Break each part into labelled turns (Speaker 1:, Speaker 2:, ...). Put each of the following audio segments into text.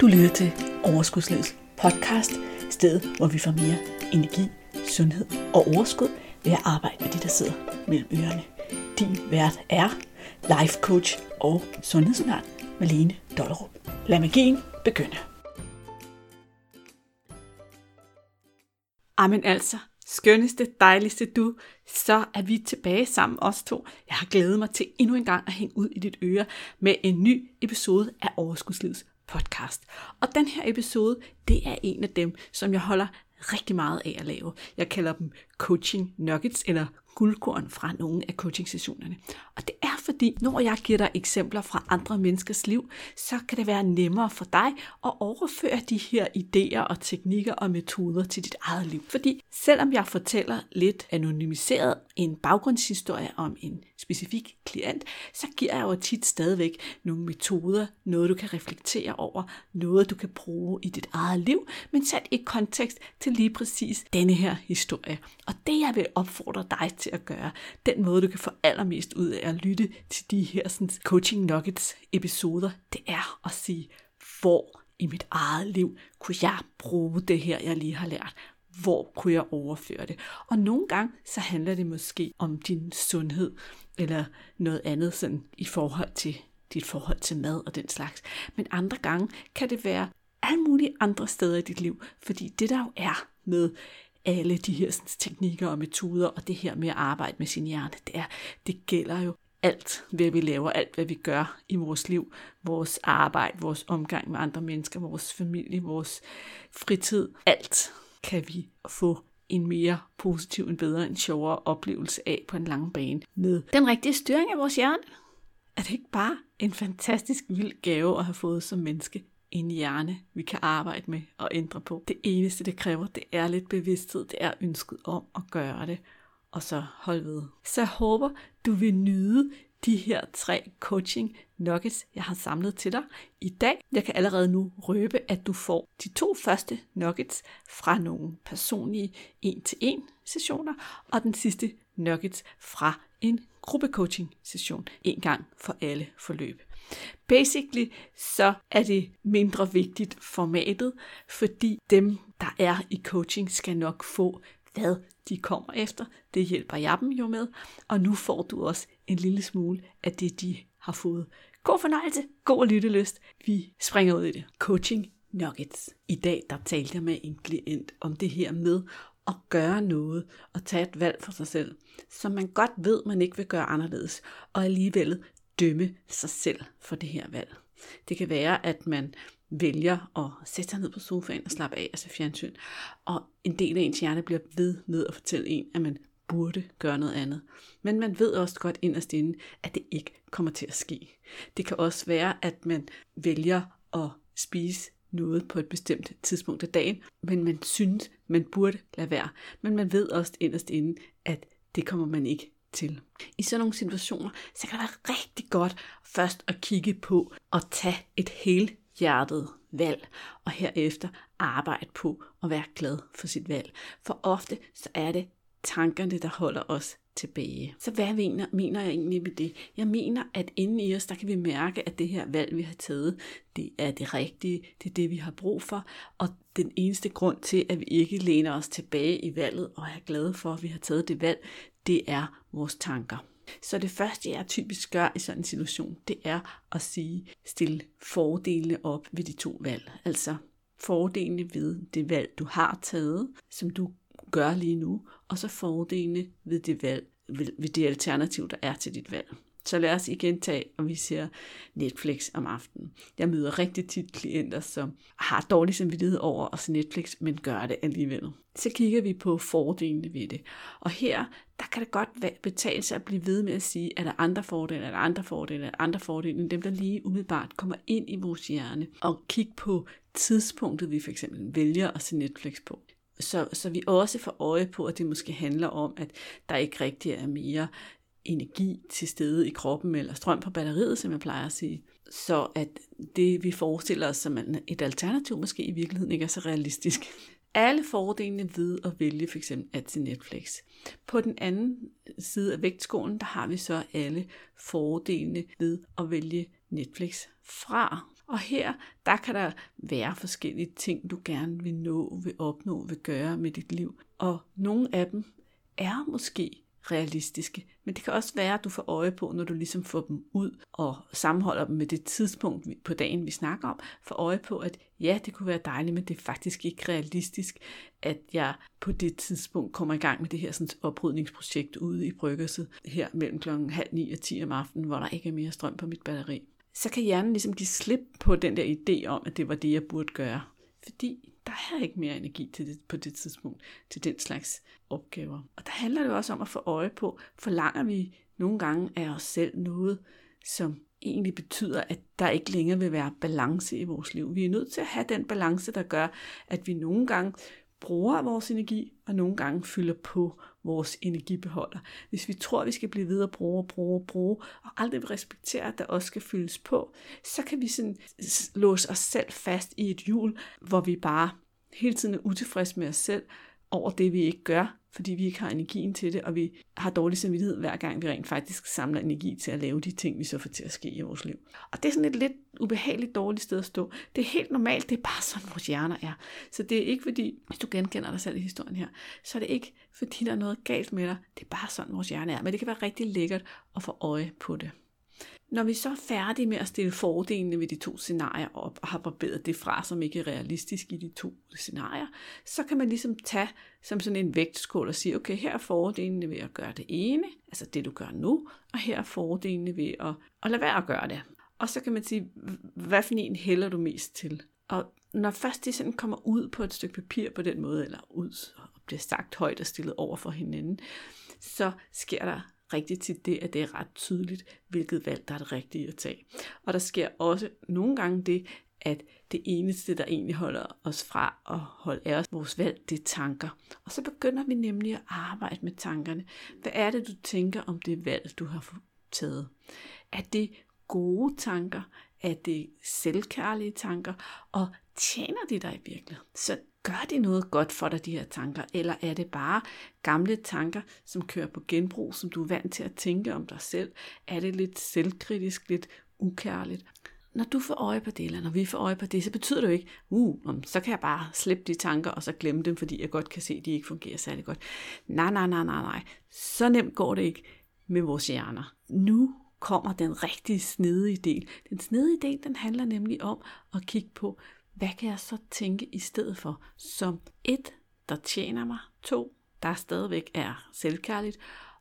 Speaker 1: Du lytter til Overskudslivets podcast, stedet hvor vi får mere energi, sundhed og overskud ved at arbejde med de, der sidder mellem ørerne. Din vært er life coach og sundhedsundern Malene Dollerup. Lad magien begynde. Amen altså, skønneste, dejligste du, så er vi tilbage sammen os to. Jeg har glædet mig til endnu en gang at hænge ud i dit øre med en ny episode af Overskudslivets podcast. Og den her episode, det er en af dem, som jeg holder rigtig meget af at lave. Jeg kalder dem coaching nuggets eller guldkorn fra nogle af coaching-sessionerne. Og det er fordi, når jeg giver dig eksempler fra andre menneskers liv, så kan det være nemmere for dig at overføre de her idéer og teknikker og metoder til dit eget liv. Fordi selvom jeg fortæller lidt anonymiseret en baggrundshistorie om en specifik klient, så giver jeg jo tit stadigvæk nogle metoder, noget du kan reflektere over, noget du kan bruge i dit eget liv, men sat i kontekst til lige præcis denne her historie. Og det jeg vil opfordre dig til at gøre, den måde du kan få allermest ud af at lytte til de her sådan, coaching nuggets episoder, det er at sige, hvor i mit eget liv kunne jeg bruge det her, jeg lige har lært? Hvor kunne jeg overføre det? Og nogle gange, så handler det måske om din sundhed, eller noget andet sådan i forhold til dit forhold til mad og den slags. Men andre gange kan det være alle mulige andre steder i dit liv, fordi det der jo er med alle de her teknikker og metoder, og det her med at arbejde med sin hjerne, det, er, det gælder jo alt, hvad vi laver, alt, hvad vi gør i vores liv, vores arbejde, vores omgang med andre mennesker, vores familie, vores fritid, alt kan vi få en mere positiv, en bedre, en sjovere oplevelse af på en lang bane med den rigtige styring af vores hjerne. Er det ikke bare en fantastisk vild gave at have fået som menneske? En hjerne, vi kan arbejde med og ændre på. Det eneste, det kræver, det er lidt bevidsthed, det er ønsket om at gøre det, og så hold ved. Så jeg håber, du vil nyde de her tre coaching nuggets, jeg har samlet til dig i dag. Jeg kan allerede nu røbe, at du får de to første nuggets fra nogle personlige en-til-en sessioner, og den sidste nuggets fra en gruppecoaching session en gang for alle forløb. Basically så er det mindre vigtigt formatet, fordi dem, der er i coaching, skal nok få, hvad de kommer efter. Det hjælper jeg dem jo med, og nu får du også en lille smule af det, de har fået. God fornøjelse, god lyttelyst. Vi springer ud i det. Coaching Nuggets. I dag der talte jeg med en klient om det her med at gøre noget og tage et valg for sig selv, som man godt ved, man ikke vil gøre anderledes, og alligevel dømme sig selv for det her valg. Det kan være, at man vælger at sætte sig ned på sofaen og slappe af og se fjernsyn, og en del af ens hjerne bliver ved med at fortælle en, at man burde gøre noget andet. Men man ved også godt inderst inde, at det ikke kommer til at ske. Det kan også være, at man vælger at spise noget på et bestemt tidspunkt af dagen, men man synes, man burde lade være. Men man ved også inderst inde, at det kommer man ikke til. I sådan nogle situationer, så kan det være rigtig godt først at kigge på og tage et helt hjertet valg, og herefter arbejde på at være glad for sit valg. For ofte så er det tankerne, der holder os tilbage. Så hvad mener, mener jeg egentlig med det? Jeg mener, at inden i os, der kan vi mærke, at det her valg, vi har taget, det er det rigtige, det er det, vi har brug for, og den eneste grund til, at vi ikke læner os tilbage i valget og er glade for, at vi har taget det valg, det er vores tanker. Så det første, jeg typisk gør i sådan en situation, det er at sige, stille fordelene op ved de to valg. Altså fordelene ved det valg, du har taget, som du gør lige nu, og så fordelene ved det valg, ved det alternativ, der er til dit valg. Så lad os igen tage, og vi ser Netflix om aftenen. Jeg møder rigtig tit klienter, som har dårlig samvittighed over at se Netflix, men gør det alligevel. Så kigger vi på fordelene ved det. Og her, der kan det godt betale sig at blive ved med at sige, at der er andre fordele, er der andre fordele, er der andre fordele, end dem, der lige umiddelbart kommer ind i vores hjerne. Og kigge på tidspunktet, vi for eksempel vælger at se Netflix på. Så, så vi også får øje på, at det måske handler om, at der ikke rigtig er mere energi til stede i kroppen, eller strøm på batteriet, som jeg plejer at sige. Så at det, vi forestiller os som et alternativ, måske i virkeligheden ikke er så realistisk. Alle fordelene ved at vælge for eksempel at se Netflix. På den anden side af vægtskålen, der har vi så alle fordelene ved at vælge Netflix fra. Og her, der kan der være forskellige ting, du gerne vil nå, vil opnå, vil gøre med dit liv. Og nogle af dem er måske realistiske. Men det kan også være, at du får øje på, når du ligesom får dem ud og sammenholder dem med det tidspunkt på dagen, vi snakker om, får øje på, at ja, det kunne være dejligt, men det er faktisk ikke realistisk, at jeg på det tidspunkt kommer i gang med det her sådan, oprydningsprojekt ude i bryggerset her mellem klokken halv ni og 10 om aftenen, hvor der ikke er mere strøm på mit batteri. Så kan hjernen ligesom give slip på den der idé om, at det var det, jeg burde gøre. Fordi der er ikke mere energi til det, på det tidspunkt til den slags opgaver. Og der handler det også om at få øje på, forlanger vi nogle gange af os selv noget, som egentlig betyder, at der ikke længere vil være balance i vores liv. Vi er nødt til at have den balance, der gør, at vi nogle gange bruger vores energi, og nogle gange fylder på vores energibeholder. Hvis vi tror, vi skal blive ved at bruge, bruge, bruge, og aldrig vil respektere, at der også skal fyldes på, så kan vi sådan låse os selv fast i et hjul, hvor vi bare hele tiden er utilfredse med os selv over det, vi ikke gør, fordi vi ikke har energien til det, og vi har dårlig samvittighed hver gang, vi rent faktisk samler energi til at lave de ting, vi så får til at ske i vores liv. Og det er sådan et lidt ubehageligt dårligt sted at stå. Det er helt normalt, det er bare sådan, vores hjerner er. Så det er ikke fordi, hvis du genkender dig selv i historien her, så er det ikke fordi, der er noget galt med dig. Det er bare sådan, vores hjerne er. Men det kan være rigtig lækkert at få øje på det. Når vi så er færdige med at stille fordelene ved de to scenarier op og har barberet det fra, som ikke er realistisk i de to scenarier, så kan man ligesom tage som sådan en vægtskål og sige, okay, her er fordelene ved at gøre det ene, altså det du gør nu, og her er fordelene ved at, at lade være at gøre det. Og så kan man sige, hvad for en hælder du mest til? Og når først de sådan kommer ud på et stykke papir på den måde, eller ud og bliver sagt højt og stillet over for hinanden, så sker der rigtig tit det, at det er ret tydeligt, hvilket valg, der er det rigtige at tage. Og der sker også nogle gange det, at det eneste, der egentlig holder os fra at holde af os, vores valg, det er tanker. Og så begynder vi nemlig at arbejde med tankerne. Hvad er det, du tænker om det valg, du har taget? Er det gode tanker? Er det selvkærlige tanker? Og tjener de dig i virkeligheden? Så gør de noget godt for dig, de her tanker? Eller er det bare gamle tanker, som kører på genbrug, som du er vant til at tænke om dig selv? Er det lidt selvkritisk, lidt ukærligt? Når du får øje på det, eller når vi får øje på det, så betyder det jo ikke, uh, så kan jeg bare slippe de tanker, og så glemme dem, fordi jeg godt kan se, at de ikke fungerer særlig godt. Nej, nej, nej, nej, nej. Så nemt går det ikke med vores hjerner. Nu kommer den rigtig snedige del. Den snedige del, den handler nemlig om at kigge på, hvad kan jeg så tænke i stedet for? Som et, der tjener mig. To, der stadigvæk er selvkærligt.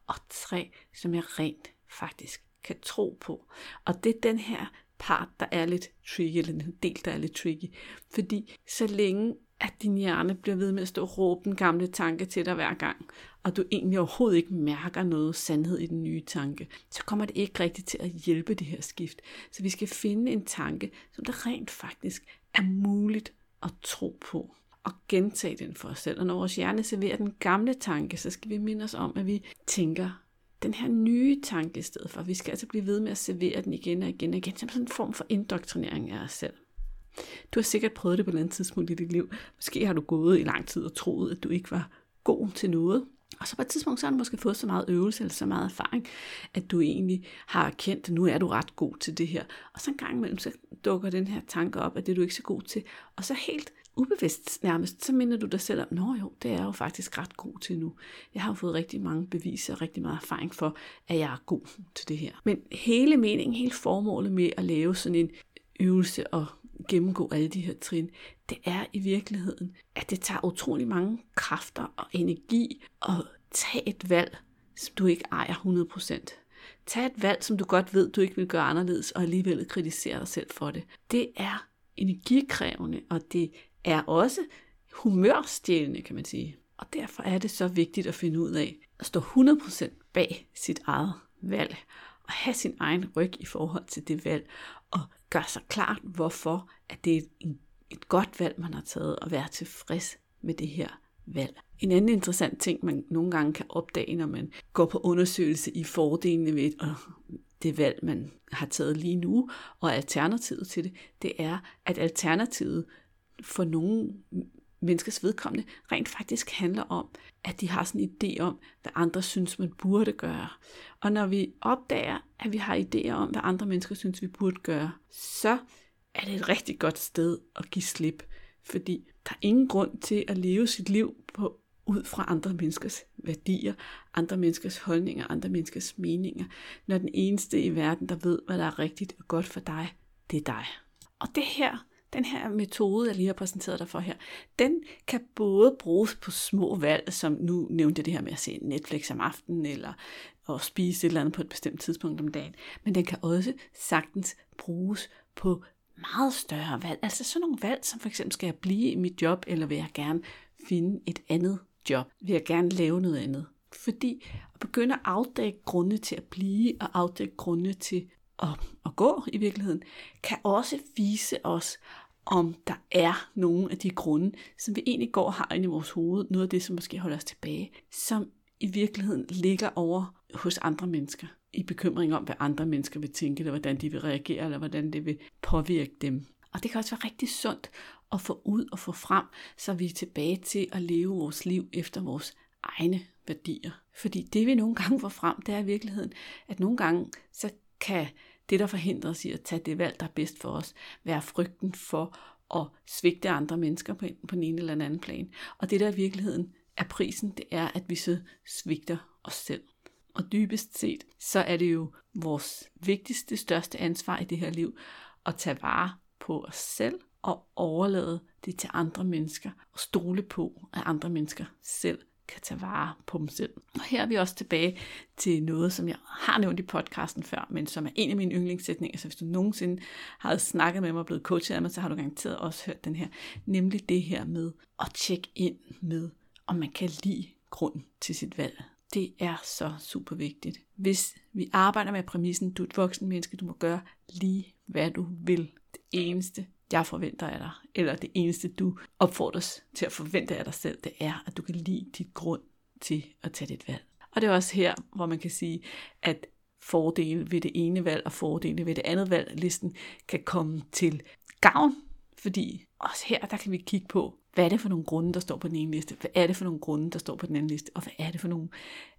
Speaker 1: Og tre, som jeg rent faktisk kan tro på. Og det er den her part, der er lidt tricky, eller den del, der er lidt tricky. Fordi så længe at din hjerne bliver ved med at stå og råbe den gamle tanke til dig hver gang, og du egentlig overhovedet ikke mærker noget sandhed i den nye tanke, så kommer det ikke rigtigt til at hjælpe det her skift. Så vi skal finde en tanke, som der rent faktisk er muligt at tro på og gentage den for os selv. Og når vores hjerne serverer den gamle tanke, så skal vi minde os om, at vi tænker den her nye tanke i stedet for. Vi skal altså blive ved med at servere den igen og igen og igen, som sådan en form for indoktrinering af os selv. Du har sikkert prøvet det på et eller andet tidspunkt i dit liv. Måske har du gået i lang tid og troet, at du ikke var god til noget. Og så på et tidspunkt, så har du måske fået så meget øvelse eller så meget erfaring, at du egentlig har erkendt, at nu er du ret god til det her. Og så en gang imellem, så dukker den her tanke op, at det er du ikke så god til. Og så helt ubevidst nærmest, så minder du dig selv om, nå jo, det er jeg jo faktisk ret god til nu. Jeg har jo fået rigtig mange beviser og rigtig meget erfaring for, at jeg er god til det her. Men hele meningen, hele formålet med at lave sådan en øvelse at gennemgå alle de her trin, det er i virkeligheden, at det tager utrolig mange kræfter og energi at tage et valg, som du ikke ejer 100%. Tag et valg, som du godt ved, du ikke vil gøre anderledes, og alligevel kritisere dig selv for det. Det er energikrævende, og det er også humørstjælende, kan man sige. Og derfor er det så vigtigt at finde ud af at stå 100% bag sit eget valg, og have sin egen ryg i forhold til det valg, og gør sig klart, hvorfor at det er et, et godt valg, man har taget, og være tilfreds med det her valg. En anden interessant ting, man nogle gange kan opdage, når man går på undersøgelse i fordelene ved øh, det valg, man har taget lige nu, og alternativet til det, det er, at alternativet for nogle menneskers vedkommende rent faktisk handler om, at de har sådan en idé om, hvad andre synes, man burde gøre. Og når vi opdager, at vi har idéer om, hvad andre mennesker synes, vi burde gøre, så er det et rigtig godt sted at give slip, fordi der er ingen grund til at leve sit liv på ud fra andre menneskers værdier, andre menneskers holdninger, andre menneskers meninger, når den eneste i verden, der ved, hvad der er rigtigt og godt for dig, det er dig. Og det her, den her metode, jeg lige har præsenteret dig for her, den kan både bruges på små valg, som nu nævnte jeg det her med at se Netflix om aftenen, eller at spise et eller andet på et bestemt tidspunkt om dagen, men den kan også sagtens bruges på meget større valg. Altså sådan nogle valg, som for eksempel, skal jeg blive i mit job, eller vil jeg gerne finde et andet job? Vil jeg gerne lave noget andet? Fordi at begynde at afdække grunde til at blive, og afdække grunde til at, at gå i virkeligheden, kan også vise os, om der er nogle af de grunde, som vi egentlig går og har inde i vores hoved, noget af det, som måske holder os tilbage, som i virkeligheden ligger over hos andre mennesker i bekymring om, hvad andre mennesker vil tænke, eller hvordan de vil reagere, eller hvordan det vil påvirke dem. Og det kan også være rigtig sundt at få ud og få frem, så vi er tilbage til at leve vores liv efter vores egne værdier. Fordi det vi nogle gange får frem, det er i virkeligheden, at nogle gange så kan det, der forhindrer os i at tage det valg, der er bedst for os, være frygten for at svigte andre mennesker på på på ene eller den anden plan. Og det, der i virkeligheden er prisen, det er, at vi så svigter os selv. Og dybest set, så er det jo vores vigtigste, største ansvar i det her liv, at tage vare på os selv og overlade det til andre mennesker og stole på, at andre mennesker selv kan tage vare på dem selv. Og her er vi også tilbage til noget, som jeg har nævnt i podcasten før, men som er en af mine yndlingssætninger. Så hvis du nogensinde har snakket med mig og blevet coachet af mig, så har du garanteret også hørt den her. Nemlig det her med at tjekke ind med, om man kan lide grund til sit valg. Det er så super vigtigt. Hvis vi arbejder med præmissen, du er et voksen menneske, du må gøre lige hvad du vil. Det eneste, jeg forventer af dig, eller det eneste, du opfordres til at forvente af dig selv, det er, at du kan lide dit grund til at tage dit valg. Og det er også her, hvor man kan sige, at fordele ved det ene valg og fordele ved det andet valg, listen kan komme til gavn, fordi også her, der kan vi kigge på, hvad er det for nogle grunde, der står på den ene liste? Hvad er det for nogle grunde, der står på den anden liste? Og hvad er det for nogle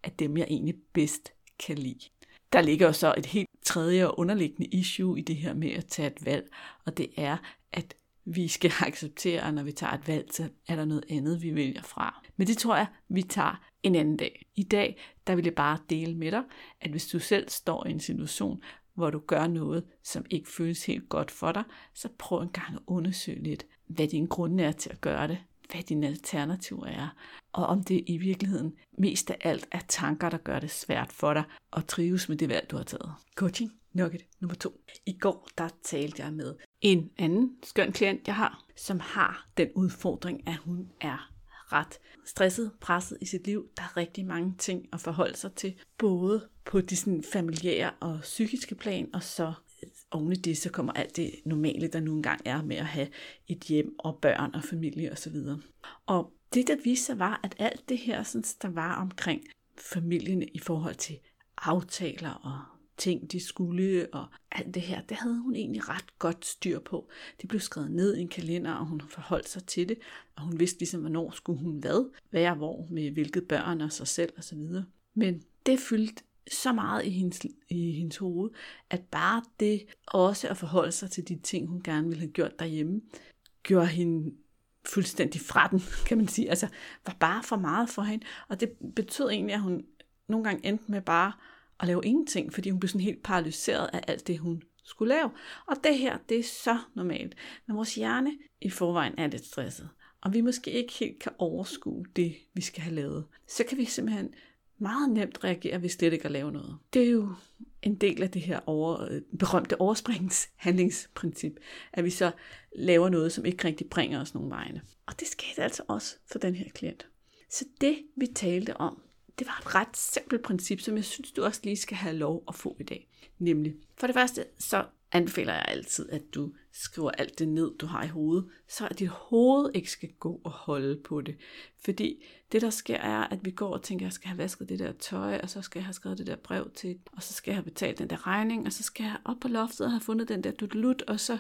Speaker 1: af dem, jeg egentlig bedst kan lide? Der ligger jo så et helt tredje og underliggende issue i det her med at tage et valg, og det er, at vi skal acceptere, når vi tager et valg, så er der noget andet, vi vælger fra. Men det tror jeg, vi tager en anden dag. I dag, der vil jeg bare dele med dig, at hvis du selv står i en situation, hvor du gør noget, som ikke føles helt godt for dig, så prøv en gang at undersøge lidt, hvad din grund er til at gøre det, hvad dine alternativer er, og om det i virkeligheden mest af alt er tanker, der gør det svært for dig at trives med det valg, du har taget. Coaching nugget nummer to. I går, der talte jeg med en anden skøn klient, jeg har, som har den udfordring, at hun er ret stresset, presset i sit liv. Der er rigtig mange ting at forholde sig til, både på de sådan familiære og psykiske plan, og så øh, oven i det, så kommer alt det normale, der nu engang er med at have et hjem og børn og familie osv. Og, og det, der viste sig, var, at alt det her, sådan, der var omkring familien i forhold til aftaler og ting, de skulle, og alt det her, det havde hun egentlig ret godt styr på. Det blev skrevet ned i en kalender, og hun forholdt sig til det, og hun vidste ligesom, hvornår skulle hun hvad, være hvor, med hvilket børn og sig selv osv. Men det fyldte så meget i hendes, i hendes hoved, at bare det også at forholde sig til de ting, hun gerne ville have gjort derhjemme, gjorde hende fuldstændig fra den, kan man sige. Altså, var bare for meget for hende. Og det betød egentlig, at hun nogle gange endte med bare at lave ingenting, fordi hun blev sådan helt paralyseret af alt det, hun skulle lave. Og det her, det er så normalt. Når vores hjerne i forvejen er lidt stresset, og vi måske ikke helt kan overskue det, vi skal have lavet, så kan vi simpelthen meget nemt reagere ved slet ikke at lave noget. Det er jo en del af det her over, øh, berømte overspringshandlingsprincip, at vi så laver noget, som ikke rigtig bringer os nogen vegne. Og det skete altså også for den her klient. Så det, vi talte om, det var et ret simpelt princip, som jeg synes, du også lige skal have lov at få i dag. Nemlig, for det første, så anbefaler jeg altid, at du skriver alt det ned, du har i hovedet, så at dit hoved ikke skal gå og holde på det. Fordi det, der sker, er, at vi går og tænker, at jeg skal have vasket det der tøj, og så skal jeg have skrevet det der brev til, og så skal jeg have betalt den der regning, og så skal jeg op på loftet og have fundet den der dudlut, og så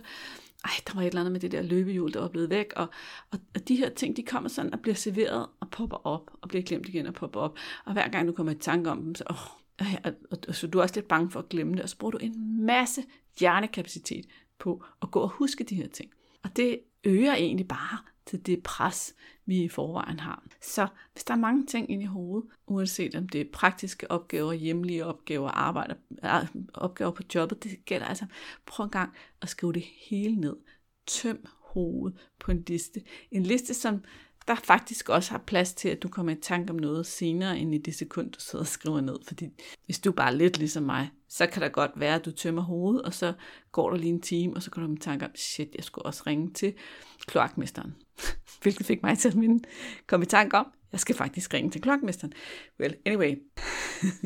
Speaker 1: ej, der var et eller andet med det der løbehjul, der var blevet væk, og, og, og de her ting, de kommer sådan og bliver serveret og popper op, og bliver glemt igen og popper op, og hver gang du kommer i tanke om dem, så, åh, øh, og, og, og, så du er også lidt bange for at glemme det, og så bruger du en masse hjernekapacitet på at gå og huske de her ting. Og det øger egentlig bare til det pres, vi i forvejen har. Så hvis der er mange ting inde i hovedet, uanset om det er praktiske opgaver, hjemlige opgaver, arbejde, øh, opgaver på jobbet, det gælder altså, prøv en gang at skrive det hele ned. Tøm hovedet på en liste. En liste, som der faktisk også har plads til, at du kommer i tanke om noget senere end i det sekund, du sidder og skriver ned. Fordi hvis du bare er lidt ligesom mig, så kan det godt være, at du tømmer hovedet, og så går der lige en time, og så kommer du med tanke om, shit, jeg skulle også ringe til kloakmesteren. Hvilket fik mig til at minde, komme i tanke om, jeg skal faktisk ringe til kloakmesteren. Well, anyway.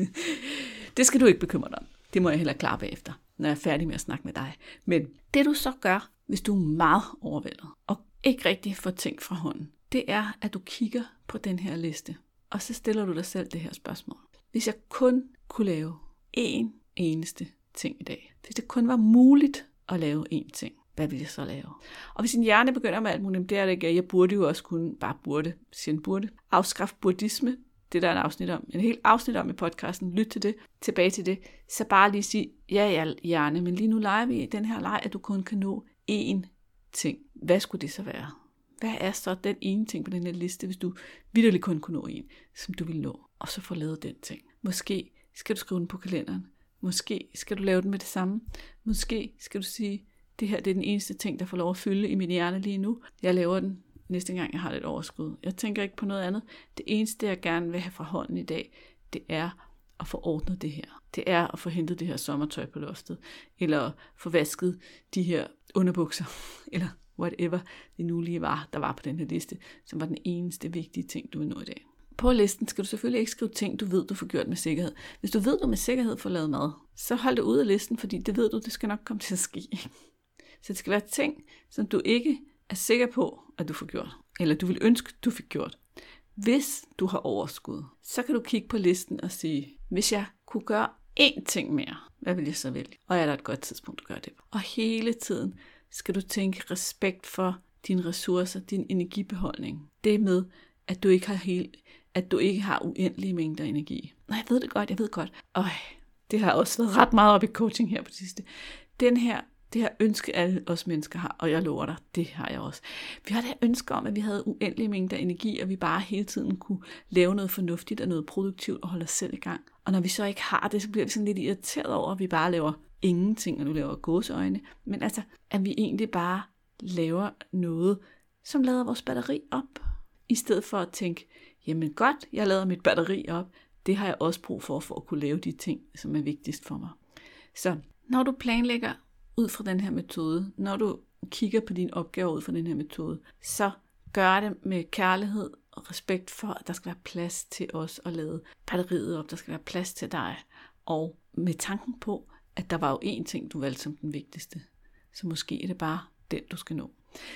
Speaker 1: det skal du ikke bekymre dig om. Det må jeg heller klare bagefter, når jeg er færdig med at snakke med dig. Men det du så gør, hvis du er meget overvældet, og ikke rigtig får ting fra hånden, det er, at du kigger på den her liste, og så stiller du dig selv det her spørgsmål. Hvis jeg kun kunne lave én eneste ting i dag, hvis det kun var muligt at lave én ting, hvad vil jeg så lave? Og hvis din hjerne begynder med alt muligt, det er det ikke, jeg burde jo også kunne, bare burde, siger burde, afskaffe buddhisme, det der er en afsnit om, en helt afsnit om i podcasten, lyt til det, tilbage til det, så bare lige sige, ja ja hjerne, men lige nu leger vi i den her leg, at du kun kan nå én ting. Hvad skulle det så være? Hvad er så den ene ting på den her liste, hvis du vidderligt kun kunne nå en, som du vil nå? Og så få lavet den ting. Måske skal du skrive den på kalenderen. Måske skal du lave den med det samme. Måske skal du sige, det her det er den eneste ting, der får lov at fylde i min hjerne lige nu. Jeg laver den næste gang, jeg har lidt overskud. Jeg tænker ikke på noget andet. Det eneste, jeg gerne vil have fra hånden i dag, det er at få ordnet det her. Det er at få hentet det her sommertøj på loftet. Eller få vasket de her underbukser. Eller whatever det nu lige var, der var på den her liste, som var den eneste vigtige ting, du vil nå i dag. På listen skal du selvfølgelig ikke skrive ting, du ved, du får gjort med sikkerhed. Hvis du ved, du med sikkerhed får lavet mad, så hold det ud af listen, fordi det ved du, det skal nok komme til at ske. Så det skal være ting, som du ikke er sikker på, at du får gjort, eller du vil ønske, du fik gjort. Hvis du har overskud, så kan du kigge på listen og sige, hvis jeg kunne gøre én ting mere, hvad vil jeg så vælge? Og er der et godt tidspunkt at gøre det? Og hele tiden skal du tænke respekt for dine ressourcer, din energibeholdning. Det med, at du ikke har helt, at du ikke har uendelige mængder energi. Nej, jeg ved det godt, jeg ved godt. Øj, det har også været ret meget op i coaching her på det sidste. Den her, det her ønske, alle os mennesker har, og jeg lover dig, det har jeg også. Vi har det her ønske om, at vi havde uendelige mængder energi, og vi bare hele tiden kunne lave noget fornuftigt og noget produktivt og holde os selv i gang. Og når vi så ikke har det, så bliver vi sådan lidt irriteret over, at vi bare laver ingenting, og nu laver gåseøjne, men altså, at vi egentlig bare laver noget, som lader vores batteri op, i stedet for at tænke, jamen godt, jeg lader mit batteri op, det har jeg også brug for, for at kunne lave de ting, som er vigtigst for mig. Så når du planlægger ud fra den her metode, når du kigger på dine opgaver ud fra den her metode, så gør det med kærlighed og respekt for, at der skal være plads til os at lade batteriet op, der skal være plads til dig, og med tanken på, at der var jo én ting, du valgte som den vigtigste. Så måske er det bare den, du skal nå.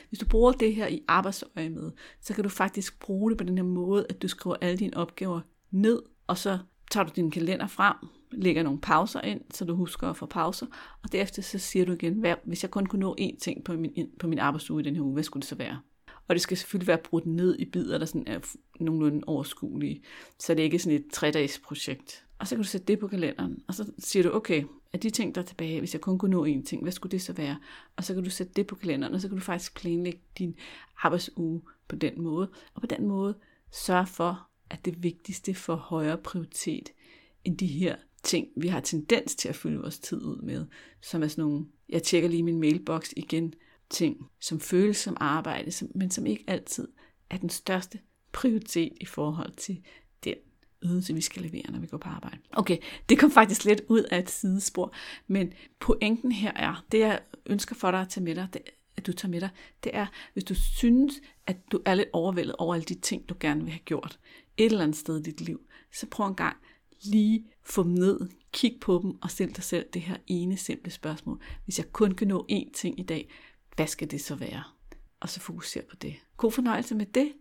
Speaker 1: Hvis du bruger det her i arbejdsøje med, så kan du faktisk bruge det på den her måde, at du skriver alle dine opgaver ned, og så tager du din kalender frem, lægger nogle pauser ind, så du husker at få pauser, og derefter så siger du igen, hvad, hvis jeg kun kunne nå én ting på min, på min arbejdsuge i den her uge, hvad skulle det så være? Og det skal selvfølgelig være brudt ned i bidder, der sådan er nogenlunde overskuelige, så det er ikke sådan et tre-dages projekt. Og så kan du sætte det på kalenderen, og så siger du, okay, af de ting, der er tilbage, hvis jeg kun kunne nå én ting, hvad skulle det så være? Og så kan du sætte det på kalenderen, og så kan du faktisk planlægge din arbejdsuge på den måde. Og på den måde sørge for, at det vigtigste får højere prioritet end de her ting, vi har tendens til at fylde vores tid ud med, som er sådan nogle, jeg tjekker lige min mailbox igen, ting, som føles som arbejde, som, men som ikke altid er den største prioritet i forhold til den ydelse, vi skal levere, når vi går på arbejde. Okay, det kom faktisk lidt ud af et sidespor, men pointen her er, det jeg ønsker for dig at tage med dig, det, at du tager med dig, det er, hvis du synes, at du er lidt overvældet over alle de ting, du gerne vil have gjort, et eller andet sted i dit liv, så prøv en gang lige få dem ned, kig på dem og stil dig selv det her ene simple spørgsmål. Hvis jeg kun kan nå én ting i dag, hvad skal det så være? Og så fokuser på det. God fornøjelse med det.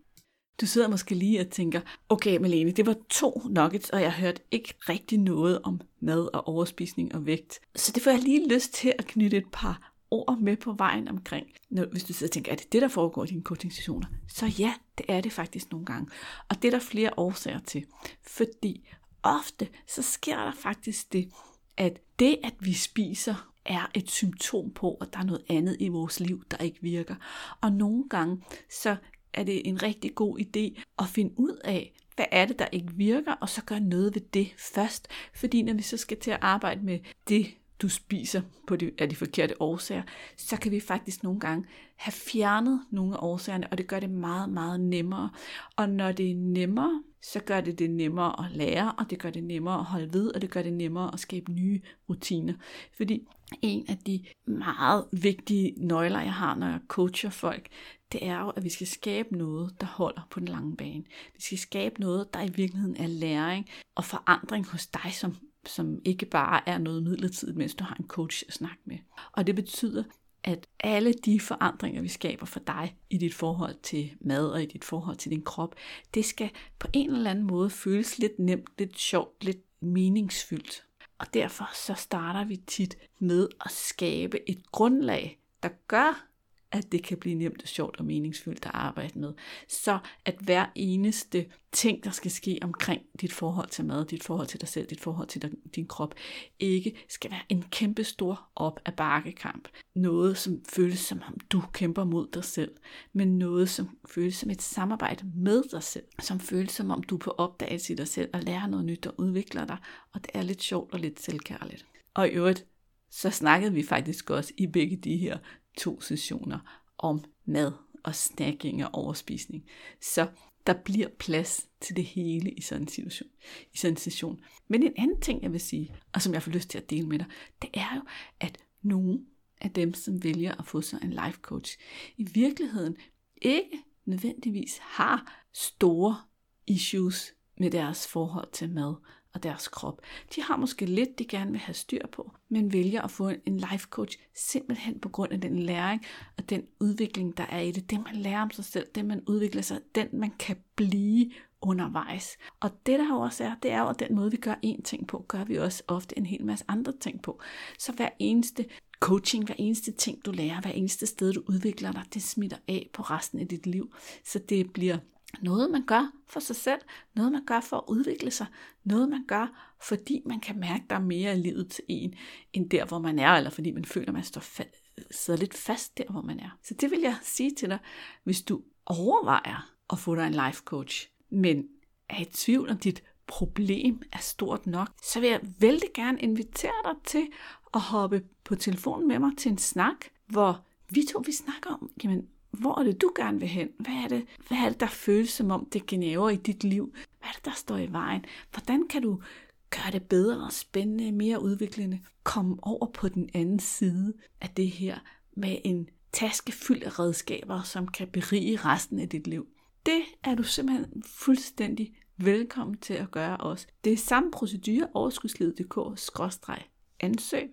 Speaker 1: Du sidder måske lige og tænker, okay Malene, det var to nuggets, og jeg hørte ikke rigtig noget om mad og overspisning og vægt. Så det får jeg lige lyst til at knytte et par ord med på vejen omkring. Når, hvis du sidder og tænker, er det det, der foregår i dine coaching -sessioner? Så ja, det er det faktisk nogle gange. Og det er der flere årsager til. Fordi ofte, så sker der faktisk det, at det, at vi spiser, er et symptom på, at der er noget andet i vores liv, der ikke virker. Og nogle gange, så er det en rigtig god idé at finde ud af, hvad er det, der ikke virker, og så gøre noget ved det først. Fordi når vi så skal til at arbejde med det, du spiser på de, af de forkerte årsager, så kan vi faktisk nogle gange have fjernet nogle af årsagerne, og det gør det meget, meget nemmere. Og når det er nemmere, så gør det det nemmere at lære, og det gør det nemmere at holde ved, og det gør det nemmere at skabe nye rutiner. Fordi en af de meget vigtige nøgler, jeg har, når jeg coacher folk, det er jo, at vi skal skabe noget, der holder på den lange bane. Vi skal skabe noget, der i virkeligheden er læring og forandring hos dig som som ikke bare er noget midlertidigt, mens du har en coach at snakke med. Og det betyder, at alle de forandringer, vi skaber for dig i dit forhold til mad og i dit forhold til din krop, det skal på en eller anden måde føles lidt nemt, lidt sjovt, lidt meningsfyldt. Og derfor så starter vi tit med at skabe et grundlag, der gør, at det kan blive nemt og sjovt og meningsfyldt at arbejde med. Så at hver eneste ting, der skal ske omkring dit forhold til mad, dit forhold til dig selv, dit forhold til din krop, ikke skal være en kæmpe stor op af bakkekamp. Noget, som føles som om du kæmper mod dig selv, men noget, som føles som et samarbejde med dig selv, som føles som om du er på opdagelse i dig selv og lærer noget nyt og udvikler dig, og det er lidt sjovt og lidt selvkærligt. Og i øvrigt, så snakkede vi faktisk også i begge de her to sessioner om mad og snacking og overspisning. Så der bliver plads til det hele i sådan en situation. I sådan en session. Men en anden ting, jeg vil sige, og som jeg får lyst til at dele med dig, det er jo, at nogle af dem, som vælger at få sig en life coach, i virkeligheden ikke nødvendigvis har store issues med deres forhold til mad og deres krop. De har måske lidt, de gerne vil have styr på, men vælger at få en life coach simpelthen på grund af den læring og den udvikling, der er i det. Det, man lærer om sig selv, det, man udvikler sig, den, man kan blive undervejs. Og det, der også er, det er jo, at den måde, vi gør én ting på, gør vi også ofte en hel masse andre ting på. Så hver eneste coaching, hver eneste ting, du lærer, hver eneste sted, du udvikler dig, det smitter af på resten af dit liv. Så det bliver noget, man gør for sig selv, noget, man gør for at udvikle sig, noget, man gør, fordi man kan mærke, der er mere i livet til en, end der, hvor man er, eller fordi man føler, man står fa- sidder lidt fast der, hvor man er. Så det vil jeg sige til dig, hvis du overvejer at få dig en life coach, men er i tvivl om dit problem er stort nok, så vil jeg vældig gerne invitere dig til at hoppe på telefonen med mig til en snak, hvor vi to vi snakker om, jamen, hvor er det, du gerne vil hen? Hvad er det, hvad er det der føles som om, det gnaver i dit liv? Hvad er det, der står i vejen? Hvordan kan du gøre det bedre, spændende, mere udviklende? Komme over på den anden side af det her med en taske fyldt af redskaber, som kan berige resten af dit liv. Det er du simpelthen fuldstændig velkommen til at gøre også. Det er samme procedure overskudslivet.dk-ansøg.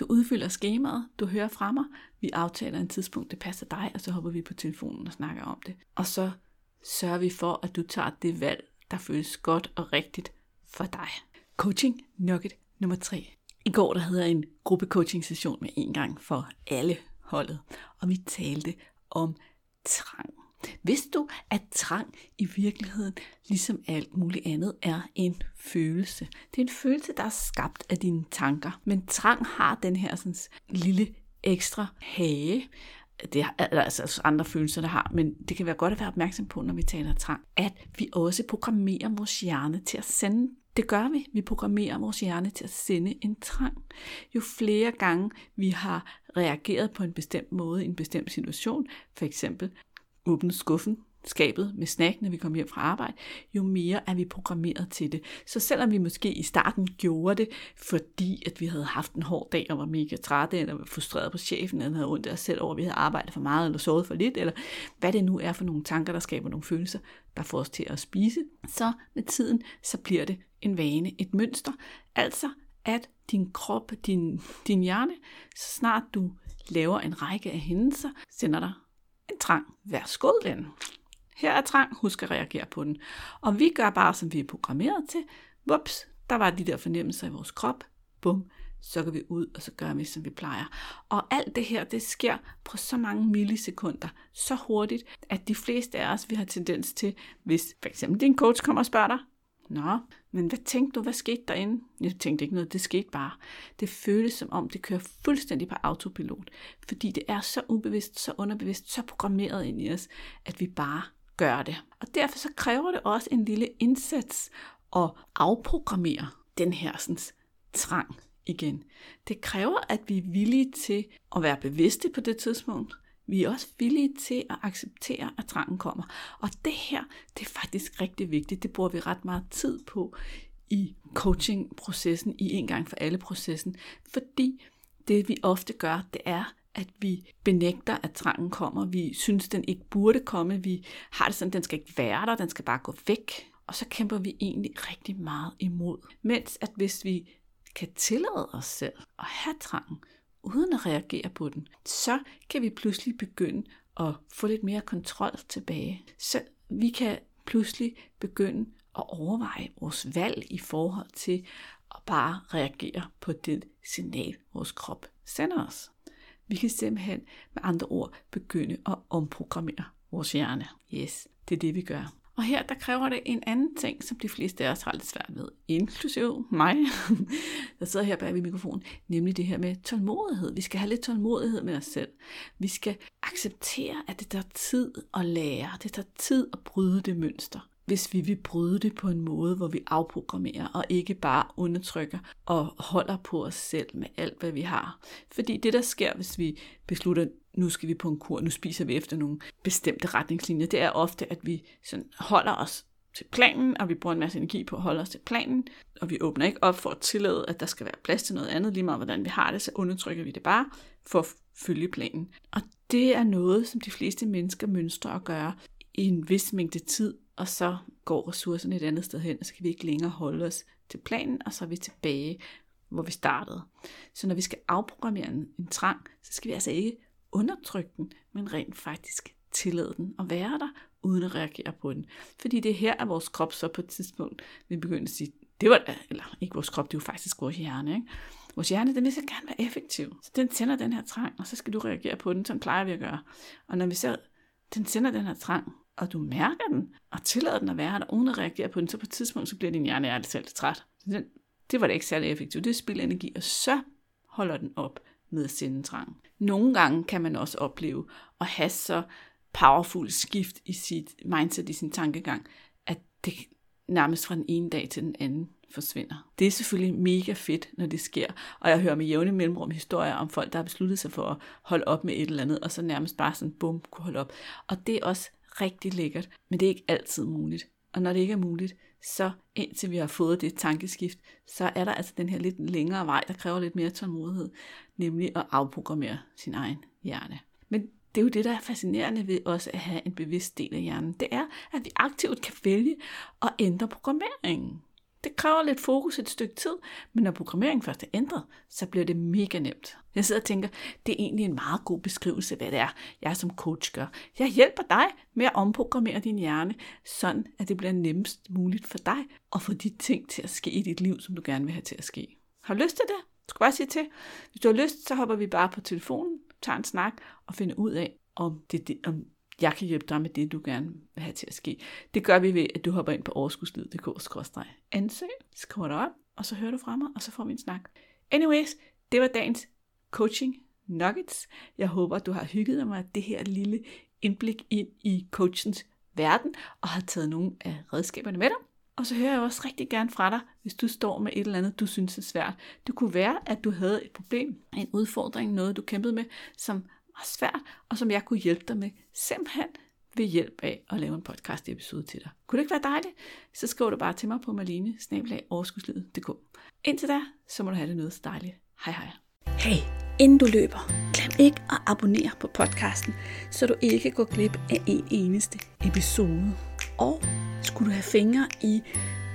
Speaker 1: Du udfylder skemaet, du hører fra mig, vi aftaler en tidspunkt, det passer dig, og så hopper vi på telefonen og snakker om det. Og så sørger vi for, at du tager det valg, der føles godt og rigtigt for dig. Coaching nugget nummer 3. I går der havde jeg en gruppe coaching session med en gang for alle holdet, og vi talte om trang. Vidste du, at trang i virkeligheden, ligesom alt muligt andet, er en følelse? Det er en følelse, der er skabt af dine tanker. Men trang har den her sådan, lille ekstra hage, det er altså, altså andre følelser, der har, men det kan være godt at være opmærksom på, når vi taler trang, at vi også programmerer vores hjerne til at sende det gør vi. Vi programmerer vores hjerne til at sende en trang. Jo flere gange vi har reageret på en bestemt måde i en bestemt situation, for eksempel åbne skuffen, skabet med snack, når vi kommer hjem fra arbejde, jo mere er vi programmeret til det. Så selvom vi måske i starten gjorde det, fordi at vi havde haft en hård dag og var mega trætte, eller var frustreret på chefen, eller havde ondt af os selv over, at vi havde arbejdet for meget, eller sovet for lidt, eller hvad det nu er for nogle tanker, der skaber nogle følelser, der får os til at spise, så med tiden, så bliver det en vane, et mønster. Altså, at din krop, din, din hjerne, så snart du laver en række af hændelser, sender dig en trang. Værsgo den. Her er trang, husk at reagere på den. Og vi gør bare, som vi er programmeret til. Whoops, der var de der fornemmelser i vores krop. Bum, så går vi ud, og så gør vi, som vi plejer. Og alt det her, det sker på så mange millisekunder, så hurtigt, at de fleste af os, vi har tendens til, hvis for eksempel din coach kommer og spørger dig, Nå, men hvad tænkte du, hvad skete derinde? Jeg tænkte ikke noget, det skete bare. Det føles som om, det kører fuldstændig på autopilot, fordi det er så ubevidst, så underbevidst, så programmeret ind i os, at vi bare gør det. Og derfor så kræver det også en lille indsats at afprogrammere den her sådan, trang igen. Det kræver, at vi er villige til at være bevidste på det tidspunkt. Vi er også villige til at acceptere, at trangen kommer. Og det her, det er faktisk rigtig vigtigt. Det bruger vi ret meget tid på i coaching-processen, i en gang for alle processen. Fordi det vi ofte gør, det er, at vi benægter, at trangen kommer. Vi synes, den ikke burde komme. Vi har det sådan, den skal ikke være der, den skal bare gå væk. Og så kæmper vi egentlig rigtig meget imod. Mens at hvis vi kan tillade os selv at have trangen, uden at reagere på den, så kan vi pludselig begynde at få lidt mere kontrol tilbage. Så vi kan pludselig begynde at overveje vores valg i forhold til at bare reagere på det signal, vores krop sender os. Vi kan simpelthen med andre ord begynde at omprogrammere vores hjerne. Yes, det er det, vi gør. Og her der kræver det en anden ting, som de fleste af os har lidt svært ved, inklusive mig, der sidder her bag ved mikrofonen, nemlig det her med tålmodighed. Vi skal have lidt tålmodighed med os selv. Vi skal acceptere, at det tager tid at lære. Det tager tid at bryde det mønster hvis vi vil bryde det på en måde, hvor vi afprogrammerer og ikke bare undertrykker og holder på os selv med alt, hvad vi har. Fordi det, der sker, hvis vi beslutter, nu skal vi på en kur, nu spiser vi efter nogle bestemte retningslinjer, det er ofte, at vi sådan holder os til planen, og vi bruger en masse energi på at holde os til planen, og vi åbner ikke op for at tillade, at der skal være plads til noget andet, lige meget hvordan vi har det, så undertrykker vi det bare for at følge planen. Og det er noget, som de fleste mennesker mønstrer at gøre i en vis mængde tid, og så går ressourcerne et andet sted hen, og så kan vi ikke længere holde os til planen, og så er vi tilbage, hvor vi startede. Så når vi skal afprogrammere en, en trang, så skal vi altså ikke undertrykke den, men rent faktisk tillade den at være der, uden at reagere på den. Fordi det er her, at vores krop så på et tidspunkt vil begynde at sige, det var da, eller ikke vores krop, det er jo faktisk vores hjerne, ikke? Vores hjerne, den vil så gerne være effektiv. Så den tænder den her trang, og så skal du reagere på den, sådan plejer vi at gøre. Og når vi så, den sender den her trang, og du mærker den, og tillader den at være der, uden at reagere på den, så på et tidspunkt, så bliver din hjerne ærligt selv træt. Det var da ikke særlig effektivt. Det spilder energi, og så holder den op med at sende trang. Nogle gange kan man også opleve at have så powerful skift i sit mindset, i sin tankegang, at det nærmest fra den ene dag til den anden forsvinder. Det er selvfølgelig mega fedt, når det sker, og jeg hører med jævne mellemrum historier om folk, der har besluttet sig for at holde op med et eller andet, og så nærmest bare sådan bum kunne holde op. Og det er også rigtig lækkert, men det er ikke altid muligt. Og når det ikke er muligt, så indtil vi har fået det tankeskift, så er der altså den her lidt længere vej, der kræver lidt mere tålmodighed, nemlig at afprogrammere sin egen hjerne. Men det er jo det, der er fascinerende ved også at have en bevidst del af hjernen. Det er, at vi aktivt kan vælge at ændre programmeringen. Det kræver lidt fokus et stykke tid, men når programmeringen først er ændret, så bliver det mega nemt. Jeg sidder og tænker, det er egentlig en meget god beskrivelse, hvad det er, jeg som coach gør. Jeg hjælper dig med at omprogrammere din hjerne, sådan at det bliver nemmest muligt for dig at få de ting til at ske i dit liv, som du gerne vil have til at ske. Har du lyst til det? Du skal bare sige til. Hvis du har lyst, så hopper vi bare på telefonen, tager en snak og finder ud af, om, det, om jeg kan hjælpe dig med det, du gerne vil have til at ske. Det gør vi ved, at du hopper ind på overskudslivet.dk-ansøg, skriver dig op, og så hører du fra mig, og så får vi en snak. Anyways, det var dagens coaching nuggets. Jeg håber, du har hygget dig med det her lille indblik ind i coachens verden, og har taget nogle af redskaberne med dig. Og så hører jeg også rigtig gerne fra dig, hvis du står med et eller andet, du synes er svært. Det kunne være, at du havde et problem, en udfordring, noget du kæmpede med, som var svært, og som jeg kunne hjælpe dig med simpelthen ved hjælp af at lave en podcast episode til dig. Kunne det ikke være dejligt? Så skriv du bare til mig på marlene Indtil da, så må du have det noget så dejligt. Hej hej. Hey, inden du løber, glem ikke at abonnere på podcasten, så du ikke går glip af en eneste episode. Og skulle du have fingre i